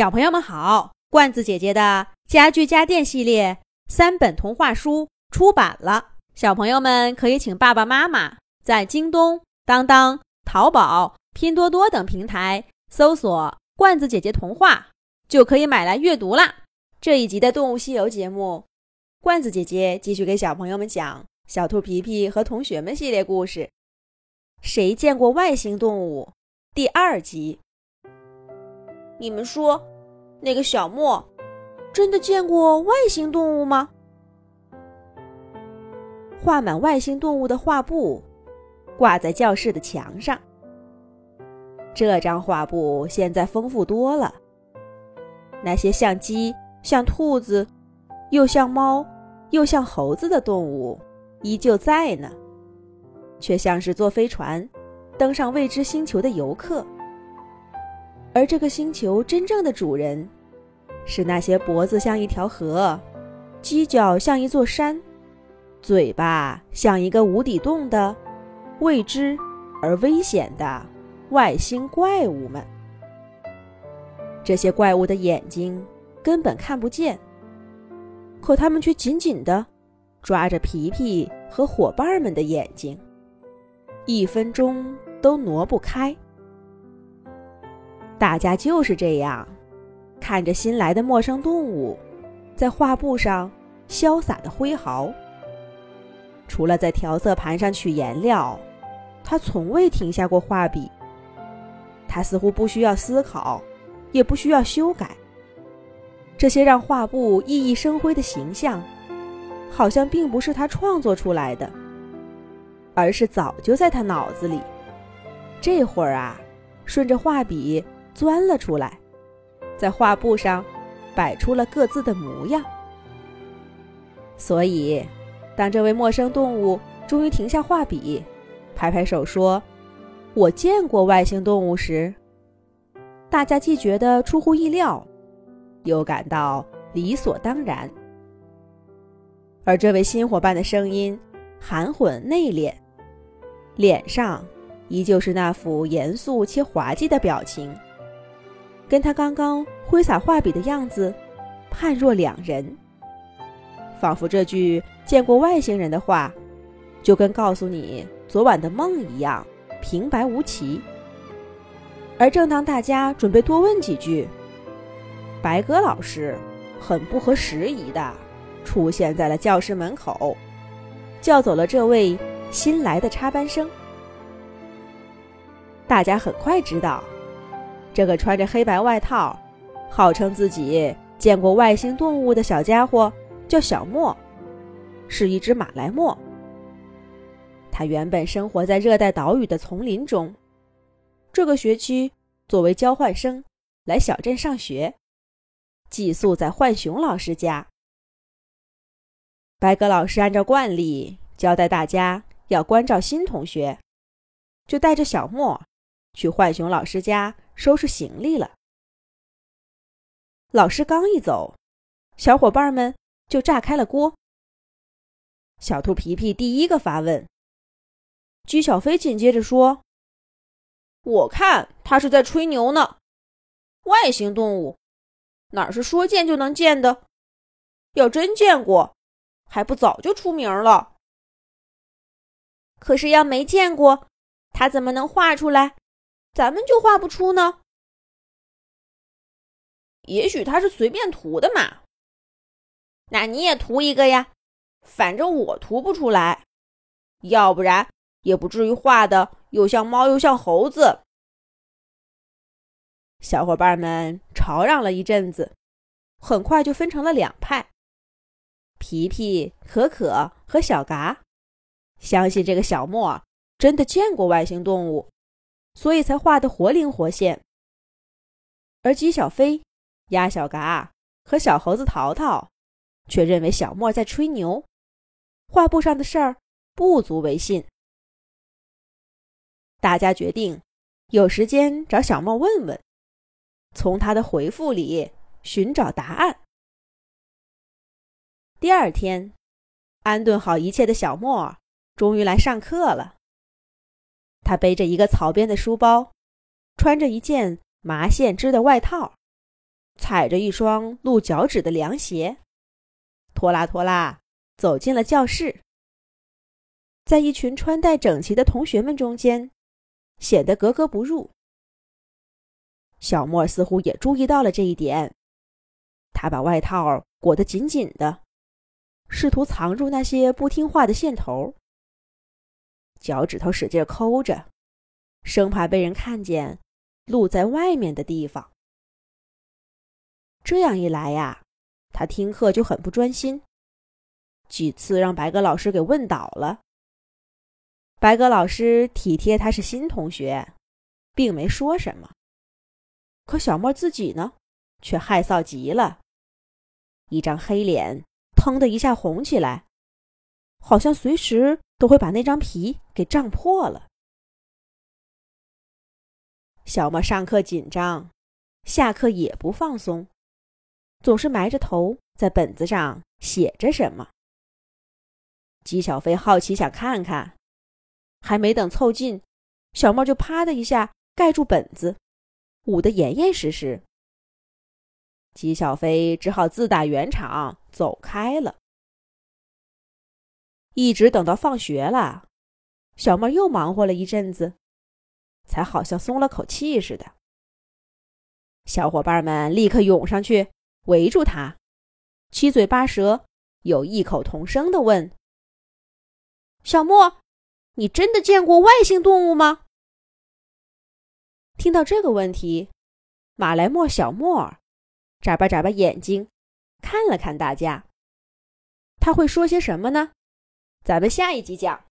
小朋友们好，罐子姐姐的家具家电系列三本童话书出版了，小朋友们可以请爸爸妈妈在京东、当当、淘宝、拼多多等平台搜索“罐子姐姐童话”，就可以买来阅读啦。这一集的《动物西游》节目，罐子姐姐继续给小朋友们讲《小兔皮皮和同学们》系列故事。谁见过外星动物？第二集。你们说，那个小莫真的见过外星动物吗？画满外星动物的画布挂在教室的墙上。这张画布现在丰富多了，那些像鸡、像兔子、又像猫、又像猴子的动物依旧在呢，却像是坐飞船登上未知星球的游客。而这个星球真正的主人，是那些脖子像一条河、犄角像一座山、嘴巴像一个无底洞的未知而危险的外星怪物们。这些怪物的眼睛根本看不见，可他们却紧紧地抓着皮皮和伙伴们的眼睛，一分钟都挪不开。大家就是这样，看着新来的陌生动物，在画布上潇洒的挥毫。除了在调色盘上取颜料，他从未停下过画笔。他似乎不需要思考，也不需要修改。这些让画布熠熠生辉的形象，好像并不是他创作出来的，而是早就在他脑子里。这会儿啊，顺着画笔。钻了出来，在画布上摆出了各自的模样。所以，当这位陌生动物终于停下画笔，拍拍手说：“我见过外星动物”时，大家既觉得出乎意料，又感到理所当然。而这位新伙伴的声音含混内敛，脸上依旧是那副严肃且滑稽的表情。跟他刚刚挥洒画笔的样子判若两人，仿佛这句见过外星人的话，就跟告诉你昨晚的梦一样平白无奇。而正当大家准备多问几句，白鸽老师很不合时宜的出现在了教室门口，叫走了这位新来的插班生。大家很快知道。这个穿着黑白外套，号称自己见过外星动物的小家伙叫小莫，是一只马来貘。他原本生活在热带岛屿的丛林中，这个学期作为交换生来小镇上学，寄宿在浣熊老师家。白鸽老师按照惯例交代大家要关照新同学，就带着小莫去浣熊老师家。收拾行李了。老师刚一走，小伙伴们就炸开了锅。小兔皮皮第一个发问，姬小飞紧接着说：“我看他是在吹牛呢。外星动物哪是说见就能见的？要真见过，还不早就出名了？可是要没见过，他怎么能画出来？”咱们就画不出呢？也许他是随便涂的嘛。那你也涂一个呀，反正我涂不出来，要不然也不至于画的又像猫又像猴子。小伙伴们吵嚷了一阵子，很快就分成了两派。皮皮、可可和小嘎相信这个小莫真的见过外星动物。所以才画得活灵活现。而鸡小飞、鸭小嘎和小猴子淘淘却认为小莫在吹牛，画布上的事儿不足为信。大家决定有时间找小莫问问，从他的回复里寻找答案。第二天，安顿好一切的小莫终于来上课了。他背着一个草编的书包，穿着一件麻线织的外套，踩着一双露脚趾的凉鞋，拖拉拖拉走进了教室，在一群穿戴整齐的同学们中间，显得格格不入。小莫似乎也注意到了这一点，他把外套裹得紧紧的，试图藏住那些不听话的线头，脚趾头使劲抠着，生怕被人看见露在外面的地方。这样一来呀，他听课就很不专心，几次让白鸽老师给问倒了。白鸽老师体贴他是新同学，并没说什么。可小莫自己呢，却害臊极了，一张黑脸腾的一下红起来，好像随时都会把那张皮给胀破了。小莫上课紧张，下课也不放松，总是埋着头在本子上写着什么。姬小飞好奇想看看，还没等凑近，小莫就啪的一下盖住本子。捂得严严实实，姬小飞只好自打圆场走开了。一直等到放学了，小妹又忙活了一阵子，才好像松了口气似的。小伙伴们立刻涌上去围住他，七嘴八舌又异口同声的问：“小莫，你真的见过外星动物吗？”听到这个问题，马来莫小莫眨巴眨巴眼睛，看了看大家。他会说些什么呢？咱们下一集讲。